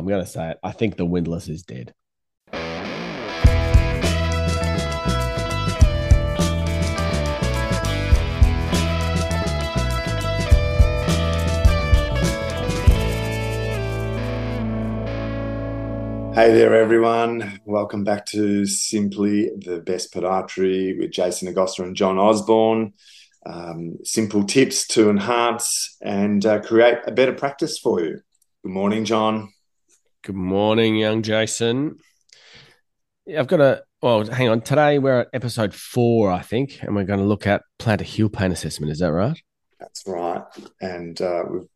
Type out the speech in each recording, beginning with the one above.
I'm going to say it. I think the windlass is dead. Hey there, everyone. Welcome back to Simply the Best Podiatry with Jason Agosta and John Osborne. Um, simple tips to enhance and uh, create a better practice for you. Good morning, John. Good morning, young Jason. I've got a, well, hang on. Today we're at episode four, I think, and we're going to look at plantar heel pain assessment. Is that right? That's right. And uh, we've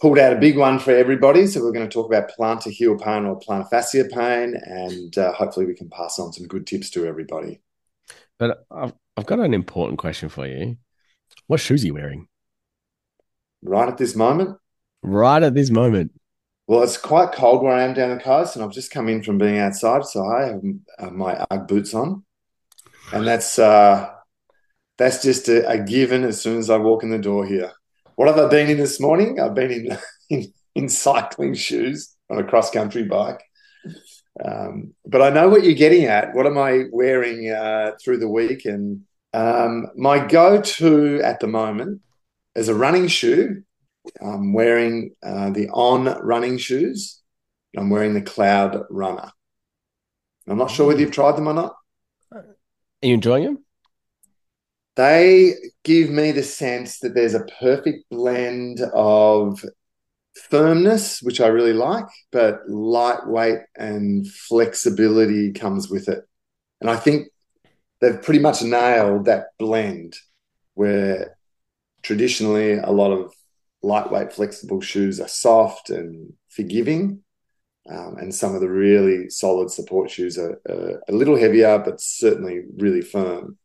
pulled out a big one for everybody. So we're going to talk about plantar heel pain or plantar fascia pain, and uh, hopefully we can pass on some good tips to everybody. But I've, I've got an important question for you. What shoes are you wearing? Right at this moment? Right at this moment. Well, it's quite cold where I am down the coast, and I've just come in from being outside, so I have uh, my UGG boots on, and that's uh, that's just a, a given as soon as I walk in the door here. What have I been in this morning? I've been in in, in cycling shoes on a cross country bike. Um, but I know what you're getting at. What am I wearing uh, through the week? And um, my go to at the moment is a running shoe. I'm wearing uh, the On running shoes. I'm wearing the Cloud Runner. I'm not sure whether you've tried them or not. Are you enjoying them? they give me the sense that there's a perfect blend of firmness, which I really like, but lightweight and flexibility comes with it. And I think they've pretty much nailed that blend where traditionally a lot of lightweight, flexible shoes are soft and forgiving. Um, and some of the really solid support shoes are, are a little heavier, but certainly really firm.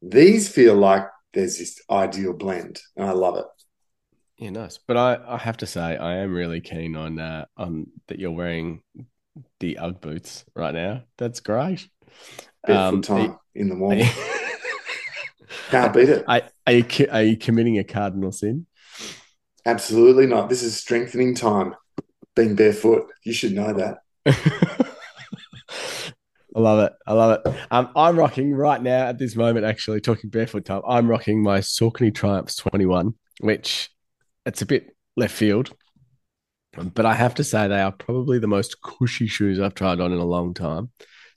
These feel like there's this ideal blend, and I love it. Yeah, nice. But I, I have to say, I am really keen on uh, on that you're wearing the UGG boots right now. That's great. Barefoot um, time in the morning. Can't beat it. Are, are, you are you committing a cardinal sin? Absolutely not. This is strengthening time. Being barefoot, you should know that. I love it. I love it. Um, I'm rocking right now at this moment, actually, talking barefoot time. I'm rocking my Saucony Triumphs 21, which it's a bit left field. But I have to say, they are probably the most cushy shoes I've tried on in a long time.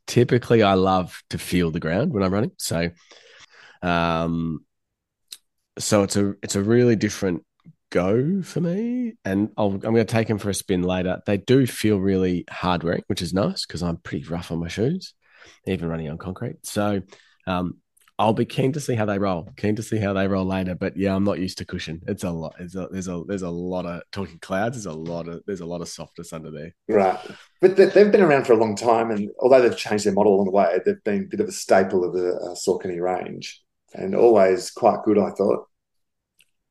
Typically, I love to feel the ground when I'm running. So, um, so it's a it's a really different go for me. And i am going to take them for a spin later. They do feel really hard wearing, which is nice because I'm pretty rough on my shoes, even running on concrete. So um, I'll be keen to see how they roll. Keen to see how they roll later. But yeah, I'm not used to cushion. It's a lot. It's a, there's a there's a lot of talking clouds. There's a lot of there's a lot of softness under there. Right, but they've been around for a long time, and although they've changed their model along the way, they've been a bit of a staple of the uh, Saucony range, and always quite good. I thought.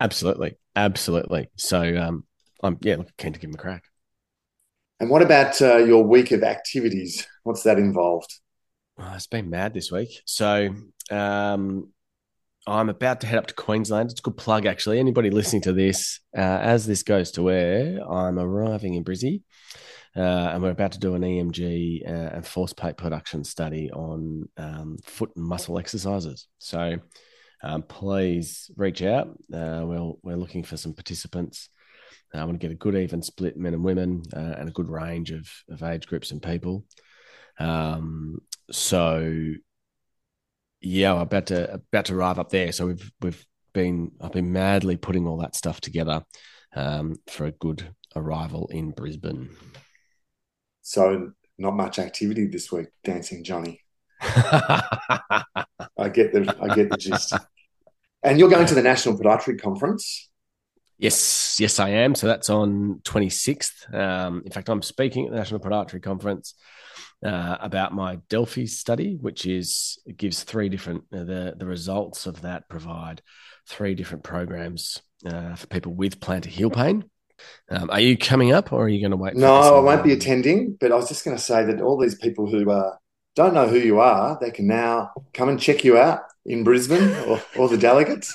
Absolutely, absolutely. So, um, I'm yeah, keen to give him a crack. And what about uh, your week of activities? What's that involved? Oh, it's been mad this week. So, um, I'm about to head up to Queensland. It's a good plug, actually. Anybody listening to this, uh, as this goes to air, I'm arriving in Brizzy, uh, and we're about to do an EMG uh, and force plate production study on um, foot and muscle exercises. So, um, please reach out. Uh, we're, we're looking for some participants. I want to get a good even split men and women uh, and a good range of, of age groups and people. Um, so yeah, I'm about to about to arrive up there. So we've we've been I've been madly putting all that stuff together um, for a good arrival in Brisbane. So not much activity this week, dancing Johnny. I get the I get the gist. And you're going to the National Podiatry Conference. Yes, yes, I am. So that's on 26th. Um, in fact, I'm speaking at the National Podiatry Conference uh, about my Delphi study, which is gives three different uh, the the results of that provide three different programs uh, for people with plantar heel pain. Um, are you coming up, or are you going to wait? No, I won't be attending. But I was just going to say that all these people who uh, don't know who you are, they can now come and check you out in Brisbane or, or the delegates.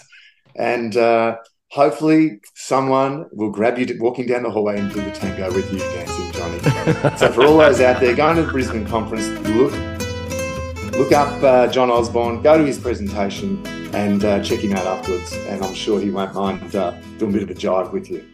And uh, hopefully someone will grab you walking down the hallway and do the tango with you dancing, Johnny. so for all those out there going to the Brisbane conference, look look up uh, John Osborne, go to his presentation, and uh, check him out afterwards. And I'm sure he won't mind uh, doing a bit of a jive with you.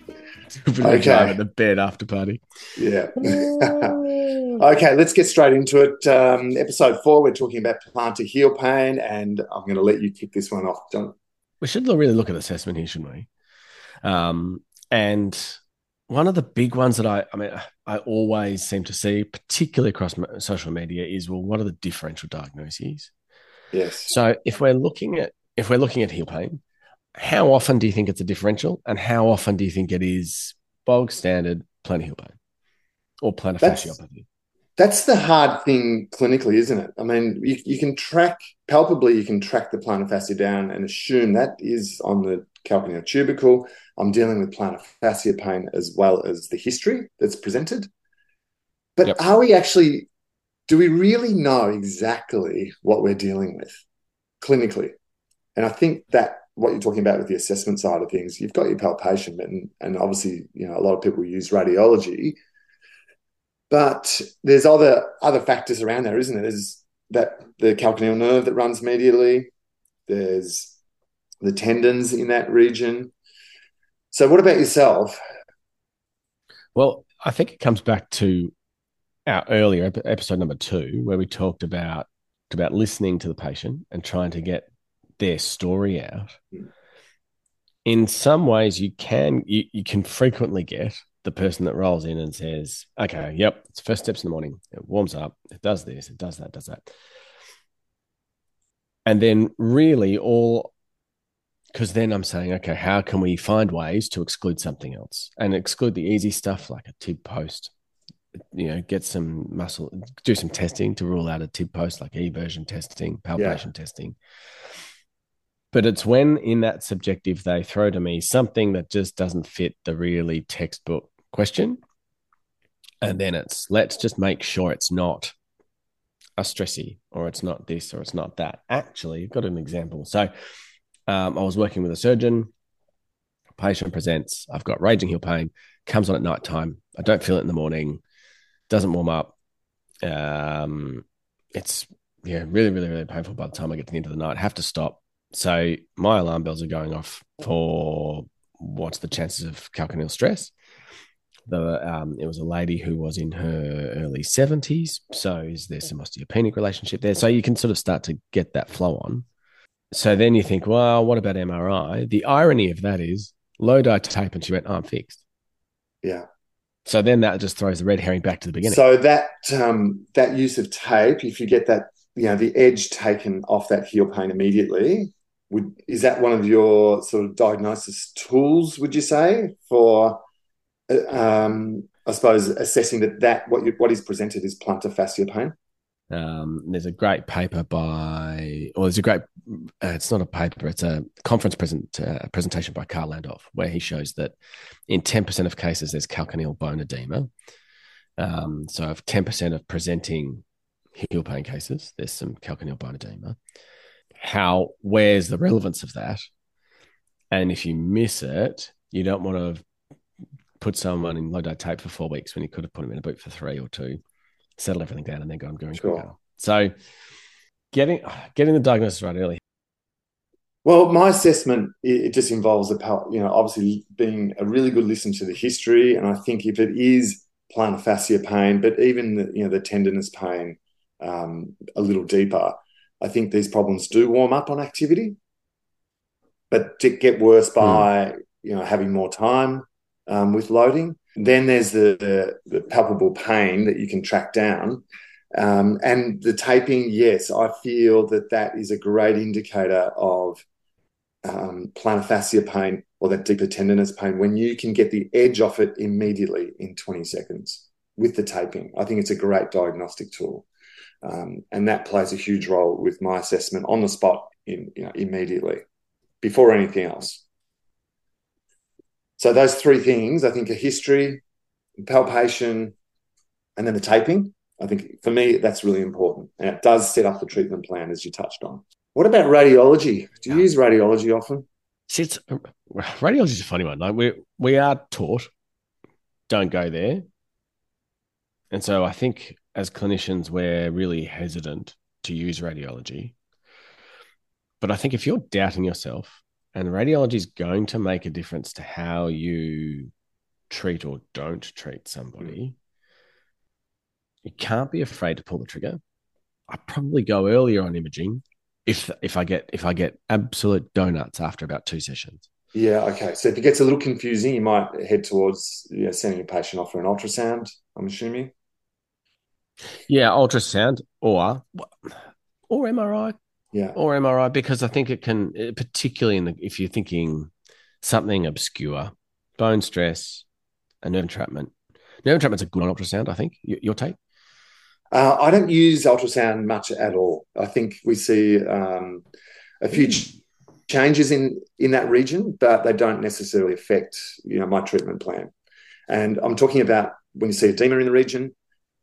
okay. at the bed after party. Yeah. okay, let's get straight into it. Um, episode four, we're talking about plantar heel pain, and I'm going to let you kick this one off, John we should really look at assessment here, shouldn't we? Um, and one of the big ones that I, I mean, I always seem to see, particularly across social media, is well, what are the differential diagnoses? Yes. So if we're looking at if we're looking at heel pain, how often do you think it's a differential, and how often do you think it is bog standard plantar pain or plantar fasciopathy? That's the hard thing clinically, isn't it? I mean, you, you can track palpably, you can track the plantar fascia down and assume that is on the calcaneal tubercle. I'm dealing with plantar fascia pain as well as the history that's presented. But yep. are we actually, do we really know exactly what we're dealing with clinically? And I think that what you're talking about with the assessment side of things, you've got your palpation, and, and obviously, you know, a lot of people use radiology but there's other other factors around there, isn't there? There's that the calcaneal nerve that runs medially. There's the tendons in that region. So, what about yourself? Well, I think it comes back to our earlier episode number two, where we talked about about listening to the patient and trying to get their story out. In some ways, you can you, you can frequently get the person that rolls in and says, okay, yep, it's first steps in the morning. It warms up, it does this, it does that, does that. And then really all because then I'm saying, okay, how can we find ways to exclude something else and exclude the easy stuff like a tib post? You know, get some muscle, do some testing to rule out a tib post like e version testing, palpation yeah. testing. But it's when in that subjective they throw to me something that just doesn't fit the really textbook question. And then it's let's just make sure it's not a stressy or it's not this or it's not that. Actually, I've got an example. So um, I was working with a surgeon. Patient presents. I've got raging heel pain. Comes on at night time. I don't feel it in the morning. Doesn't warm up. Um, it's yeah, really, really, really painful by the time I get to the end of the night. Have to stop so my alarm bells are going off for what's the chances of calcaneal stress. The, um, it was a lady who was in her early 70s. So is there some osteopenic relationship there? So you can sort of start to get that flow on. So then you think, well, what about MRI? The irony of that is low-Dye tape, and she went, oh, I'm fixed. Yeah. So then that just throws the red herring back to the beginning. So that um, that use of tape, if you get that, you know, the edge taken off that heel pain immediately, would is that one of your sort of diagnosis tools? Would you say for, uh, um, I suppose, assessing that that what you, what is presented is plantar fascia pain? Um, there's a great paper by, or there's a great, uh, it's not a paper, it's a conference present uh, presentation by Karl Landorf, where he shows that in 10% of cases, there's calcaneal bone edema. Um, so, of 10% of presenting heel pain cases, there's some calcaneal bone edema how where's the relevance of that? And if you miss it, you don't want to put someone in low-Dye tape for four weeks when you could have put them in a boot for three or two, settle everything down, and then go and go sure. So getting getting the diagnosis right early. Well, my assessment it just involves a you know obviously being a really good listen to the history, and I think if it is plantar fascia pain, but even the, you know the tenderness pain um, a little deeper, I think these problems do warm up on activity, but get worse by mm. you know having more time um, with loading. Then there's the, the, the, palpable pain that you can track down. Um, and the taping, yes, I feel that that is a great indicator of um, plantar fascia pain or that deeper tendinous pain when you can get the edge off it immediately in 20 seconds with the taping. I think it's a great diagnostic tool. Um, and that plays a huge role with my assessment on the spot in, you know, immediately before anything else. So those three things, I think, a history, palpation, and then the taping. I think for me that's really important, and it does set up the treatment plan as you touched on. What about radiology? Do you use radiology often? See, it's radiology is a funny one. Like we we are taught, don't go there, and so I think as clinicians we're really hesitant to use radiology. But I think if you're doubting yourself, and radiology is going to make a difference to how you treat or don't treat somebody, hmm. you can't be afraid to pull the trigger. I probably go earlier on imaging if if I get if I get absolute donuts after about two sessions. Yeah, okay. So if it gets a little confusing, you might head towards you know, sending a patient off for an ultrasound. I'm assuming. Yeah, ultrasound or or MRI. Yeah, or MRI because I think it can, particularly in the if you're thinking something obscure, bone stress, a nerve entrapment. Nerve entrapment's a good on ultrasound. I think your take. Uh, I don't use ultrasound much at all. I think we see um, a few ch- changes in in that region, but they don't necessarily affect you know my treatment plan. And I'm talking about when you see edema in the region,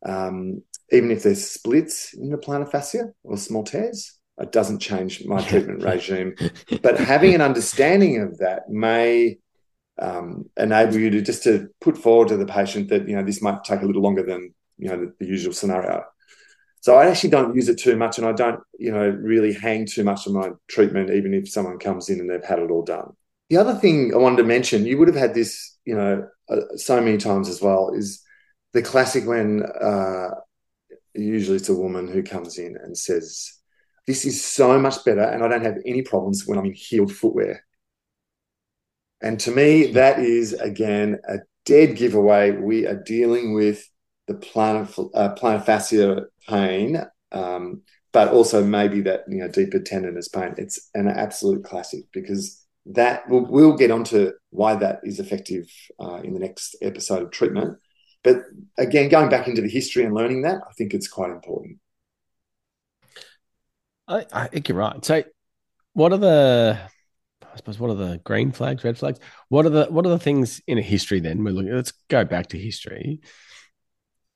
um, even if there's splits in the plantar fascia or small tears, it doesn't change my treatment regime. But having an understanding of that may um, enable you to just to put forward to the patient that you know this might take a little longer than you know the, the, usual scenario. So I actually don't use it too much, and I don't you know really hang too much on my treatment, even if someone comes in and they've had it all done. The other thing I wanted to mention, you would have had this you know uh, so many times as well, is the classic when uh, usually it's a woman who comes in and says, "This is so much better, and I don't have any problems when I'm in heeled footwear." And to me, that is again a dead giveaway. We are dealing with the plantar, uh, plantar fascia pain, um, but also maybe that you know deeper tendinous pain. It's an absolute classic because that we'll, we'll get onto why that is effective uh, in the next episode of treatment. But again, going back into the history and learning that, I think it's quite important. I, I think you're right. So, what are the I suppose what are the green flags, red flags? What are the what are the things in a history then? We're looking let's go back to history.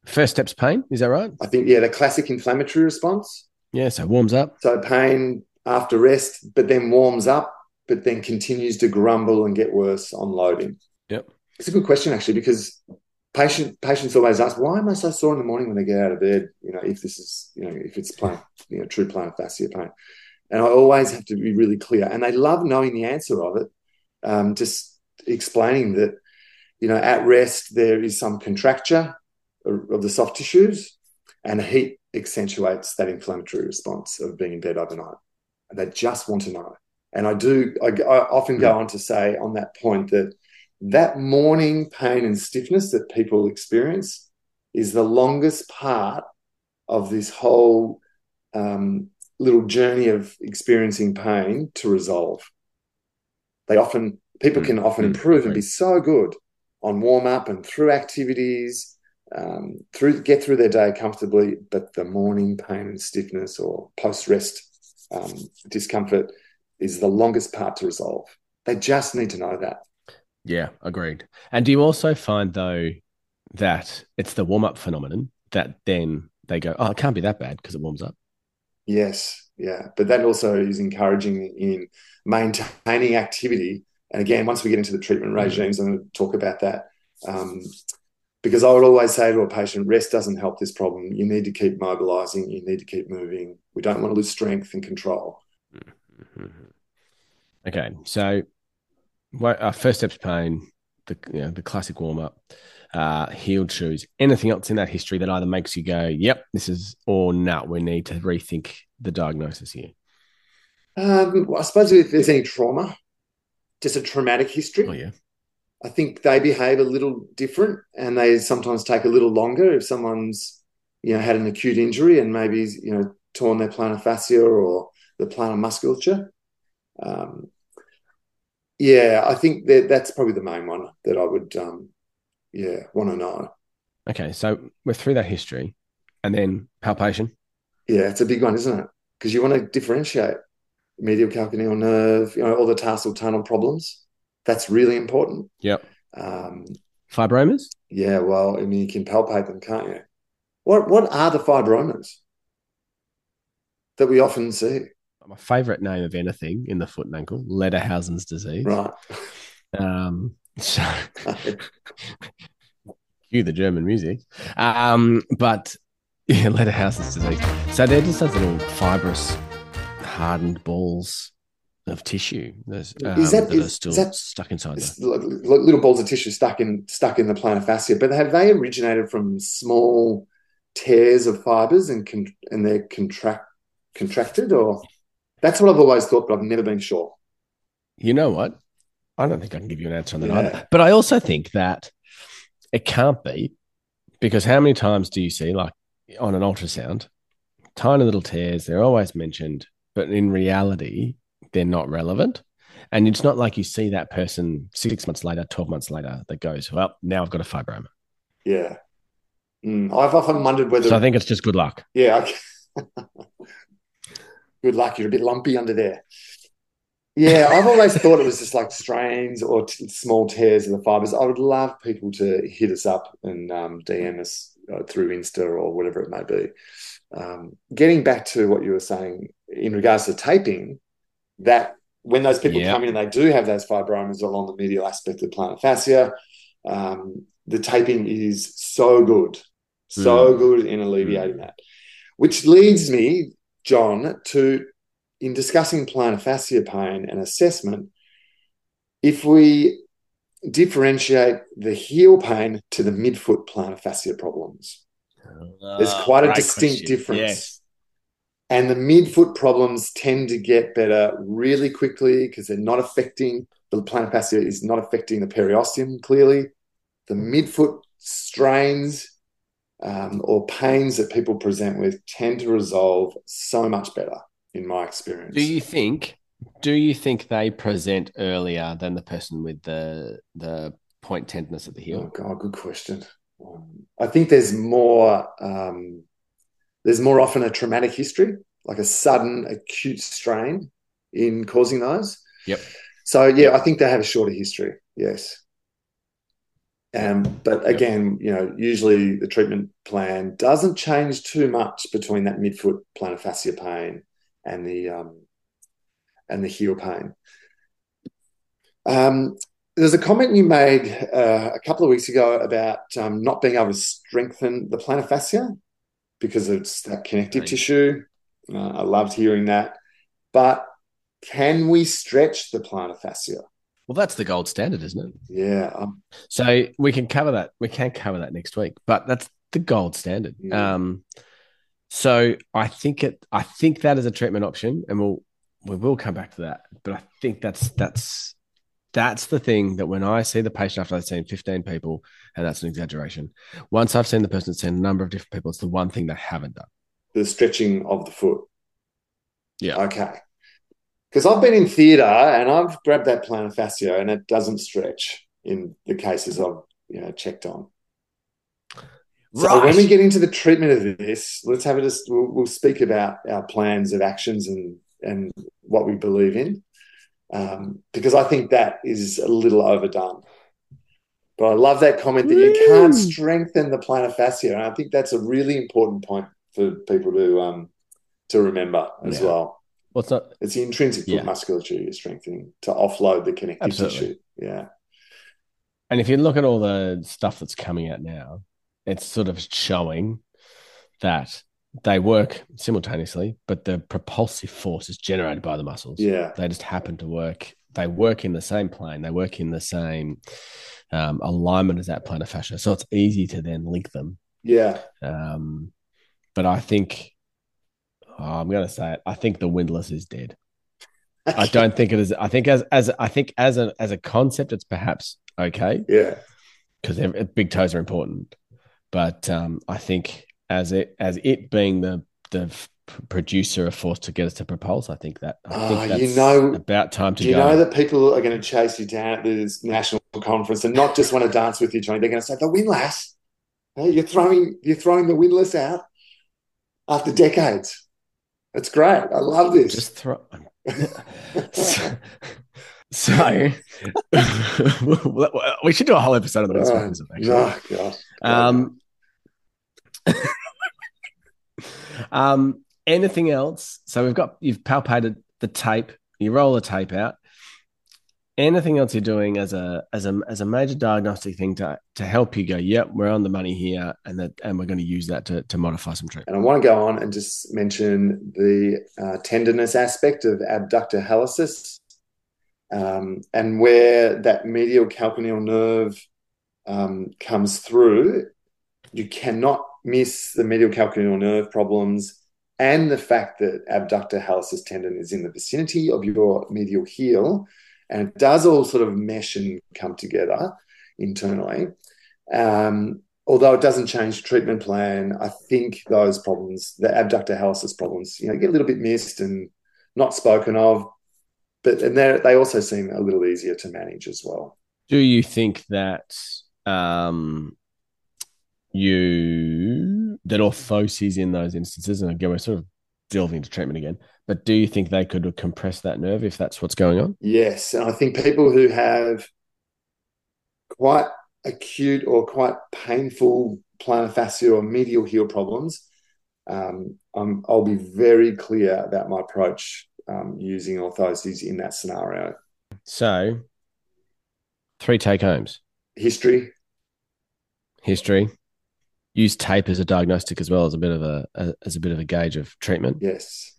First steps pain, is that right? I think yeah, the classic inflammatory response. Yeah, so warms up. So pain after rest, but then warms up, but then continues to grumble and get worse on loading. Yep. It's a good question actually, because patient patients always ask, why am I so sore in the morning when I get out of bed? You know, if this is, you know, if it's plain, you know, true plantar fascia pain. And I always have to be really clear. And they love knowing the answer of it. Um, just explaining that, you know, at rest, there is some contracture of the soft tissues and heat accentuates that inflammatory response of being in bed overnight. And they just want to know. And I do, I, I often go on to say on that point that that morning pain and stiffness that people experience is the longest part of this whole um, little journey of experiencing pain to resolve. They often, people can often improve and be so good on warm up and through activities, um, through get through their day comfortably. But the morning pain and stiffness or post rest um, discomfort is the longest part to resolve. They just need to know that. Yeah, agreed. And do you also find though that it's the warm up phenomenon that then they go, oh, it can't be that bad because it warms up? Yes, yeah, but that also is encouraging in maintaining activity. And again, once we get into the treatment mm. regimes, I'm going to talk about that. Um, because I would always say to a patient, rest doesn't help this problem. You need to keep mobilizing. You need to keep moving. We don't want to lose strength and control. Mm-hmm. Okay, so uh, first steps pain, the you know, the classic warm up uh, heeled shoes. Anything else in that history that either makes you go, "Yep, this is," or "No, we need to rethink the diagnosis here." Um, I suppose if there's any trauma, just a traumatic history. Oh yeah. I think they behave a little different, and they sometimes take a little longer if someone's, you know, had an acute injury and maybe you know torn their plantar fascia or the plantar musculature. Um, yeah, I think that that's probably the main one that I would um, yeah, want to know. Okay, so we're through that history, and then palpation. Yeah, it's a big one, isn't it? Because you want to differentiate medial calcaneal nerve, you know, all the tarsal tunnel problems. That's really important. Yep. Um, Fibromas. Yeah, well, I mean, you can palpate them, can't you? What What are the fibromas that we often see? My favorite name of anything in the foot and ankle, Ledderhose's disease. Right. Um, so cue the German music. Um, but yeah, Ledderhose's disease. So they're just those little fibrous, hardened balls of tissue um, Is that- that, are still is that- stuck inside there. like, like little balls of tissue stuck in stuck in the plantar fascia, but have they originated from small tears of fibers and con and they're contract contracted, or that's what I've always thought, but I've never been sure. You know what? I don't think I can give you an answer on that Yeah. either. But I also think that it can't be because how many times do you see, like on an ultrasound, tiny little tears? They're always mentioned, but in reality, they're not relevant. And it's not like you see that person six months later, 12 months later, that goes, Well, now I've got a fibroma. Yeah. Mm, I've often wondered whether, So I think it's just good luck. yeah. good luck. You're a bit lumpy under there. Yeah, I've always thought it was just like strains or t small tears of the fibers. I would love people to hit us up and um, DM us uh, through Insta or whatever it may be. Um, getting back to what you were saying in regards to taping, that when those people come in and they do have those fibromas along the medial aspect of plantar fascia, um, the taping is so good, so good in alleviating that. Which leads me, John, to in discussing plantar fascia pain and assessment, if we differentiate the heel pain to the midfoot plantar fascia problems, there's ah, quite a distinct question. difference. Yes. And the midfoot problems tend to get better really quickly because they're not affecting the plantar fascia is not affecting the periosteum clearly. The midfoot strains um, or pains that people present with tend to resolve so much better, in my experience. Do you think? Do you think they present earlier than the person with the the point tenderness at the heel? Oh? God, good question. Um, I think there's more. Um, there's more often a traumatic history, like a sudden acute strain in causing those. Yep. So yeah, I think they have a shorter history. Yes. Um, but again, you know, usually the treatment plan doesn't change too much between that midfoot plantar fascia pain and the um, and the heel pain. Um, there's a comment you made uh, a couple of weeks ago about um, not being able to strengthen the plantar fascia because it's that connective Right. tissue. Uh, I loved hearing that. But can we stretch the plantar fascia? Well, that's the gold standard, isn't it? Yeah, So we can cover that. We can cover that next week, but that's the gold standard. Yeah. Um, so I think it. I think that is a treatment option, and we'll we will come back to that. But I think that's that's that's the thing that when I see the patient after I've seen fifteen people, and that's an exaggeration. Once I've seen the person that's seen a number of different people, it's the one thing they haven't done. the stretching of the foot. Yeah. Okay. Because I've been in theatre and I've grabbed that plantar fascia and it doesn't stretch in the cases I've you know checked on. So when we get into the treatment of this, let's have a just we'll, we'll speak about our plans of actions and and what we believe in, um, because I think that is a little overdone. But I love that comment that you can't strengthen the plantar fascia, and I think that's a really important point for people to um, to remember as Yeah. well. Well, that? It's the intrinsic Yeah. musculature you're strengthening to offload the connective Absolutely. tissue. Yeah, And if you look at all the stuff that's coming out now, it's sort of showing that they work simultaneously, but the propulsive force is generated by the muscles. yeah, They just happen to work. They work in the same plane. They work in the same um, alignment as that plantar fascia. So it's easy to then link them. yeah. Um, but I think, oh, I'm going to say it. I think the windlass is dead. I don't think it is. I think as as I think as a as a concept, it's perhaps okay Yeah, because big toes are important. But um, I think as it as it being the the producer of force to get us to propose. I think that I Ah, think you that's know- about time to Do you go. know that people are going to chase you down at this national conference and not just want to dance with you, Johnny? They're going to say the windlass. Hey, you're throwing you're throwing the windlass out after decades. It's great. I love this. Just throw. so, so we should do a whole episode on the oh, Wisconsin. Actually, oh, God. Um, um, anything else? So we've got you've palpated the tape. You roll the tape out. Anything else you're doing as a as a as a major diagnostic thing to to help you go, yep, we're on the money here, and that and we're going to use that to to modify some treatment. And I want to go on and just mention the uh, tenderness aspect of abductor hallucis, um, and where that medial calcaneal nerve um, comes through. You cannot miss the medial calcaneal nerve problems and the fact that abductor hallucis tendon is in the vicinity of your medial heel and it does all sort of mesh and come together internally. Um, although it doesn't change treatment plan, I think those problems, the abductor hallucis problems, you know, get a little bit missed and not spoken of, but and they they also seem a little easier to manage as well. Do you think that um, you that orthoses in those instances, and again, we're sort of delving into treatment again. But do you think they could compress that nerve if that's what's going on? Yes. And I think people who have quite acute or quite painful plantar fascia or medial heel problems, um, I'll be very clear about my approach um, using orthoses in that scenario. So, three take homes history, history, use tape as a diagnostic as well as a bit of a, a as a bit of a gauge of treatment. Yes.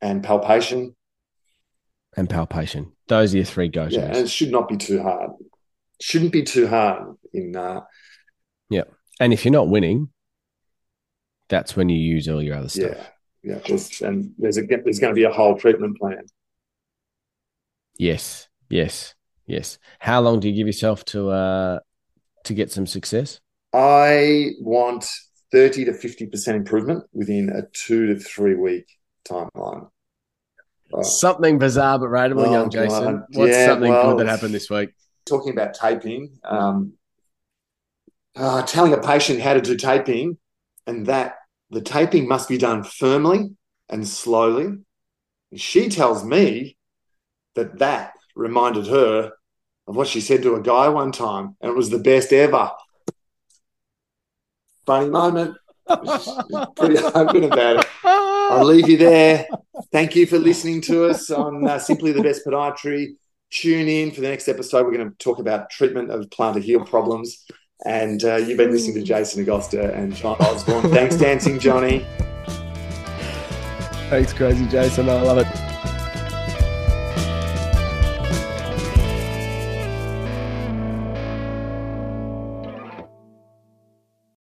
And palpation. And palpation. Those are your three go-tos. Yeah, and it should not be too hard. Shouldn't be too hard in uh Yeah. And if you're not winning, that's when you use all your other stuff. Yeah. Yeah. There's, and there's a there's going to be a whole treatment plan. Yes. Yes. Yes. How long do you give yourself to uh to get some success? I want 30 to 50% improvement within a two to three week timeline. Uh, something bizarre but rateable, oh, young Jason. God. What's yeah, something well, good that happened this week? Talking about taping, um, uh, telling a patient how to do taping, and that the taping must be done firmly and slowly. And she tells me that that reminded her of what she said to a guy one time, and it was the best ever funny moment. Pretty open about it. I'll leave you there. Thank you for listening to us on uh, Simply the Best Podiatry. Tune in for the next episode. We're going to talk about treatment of plantar heel problems. And uh, you've been listening to Jason Agosta and John Osborne. Thanks, Dancing Johnny. Thanks, Crazy Jason. I love it.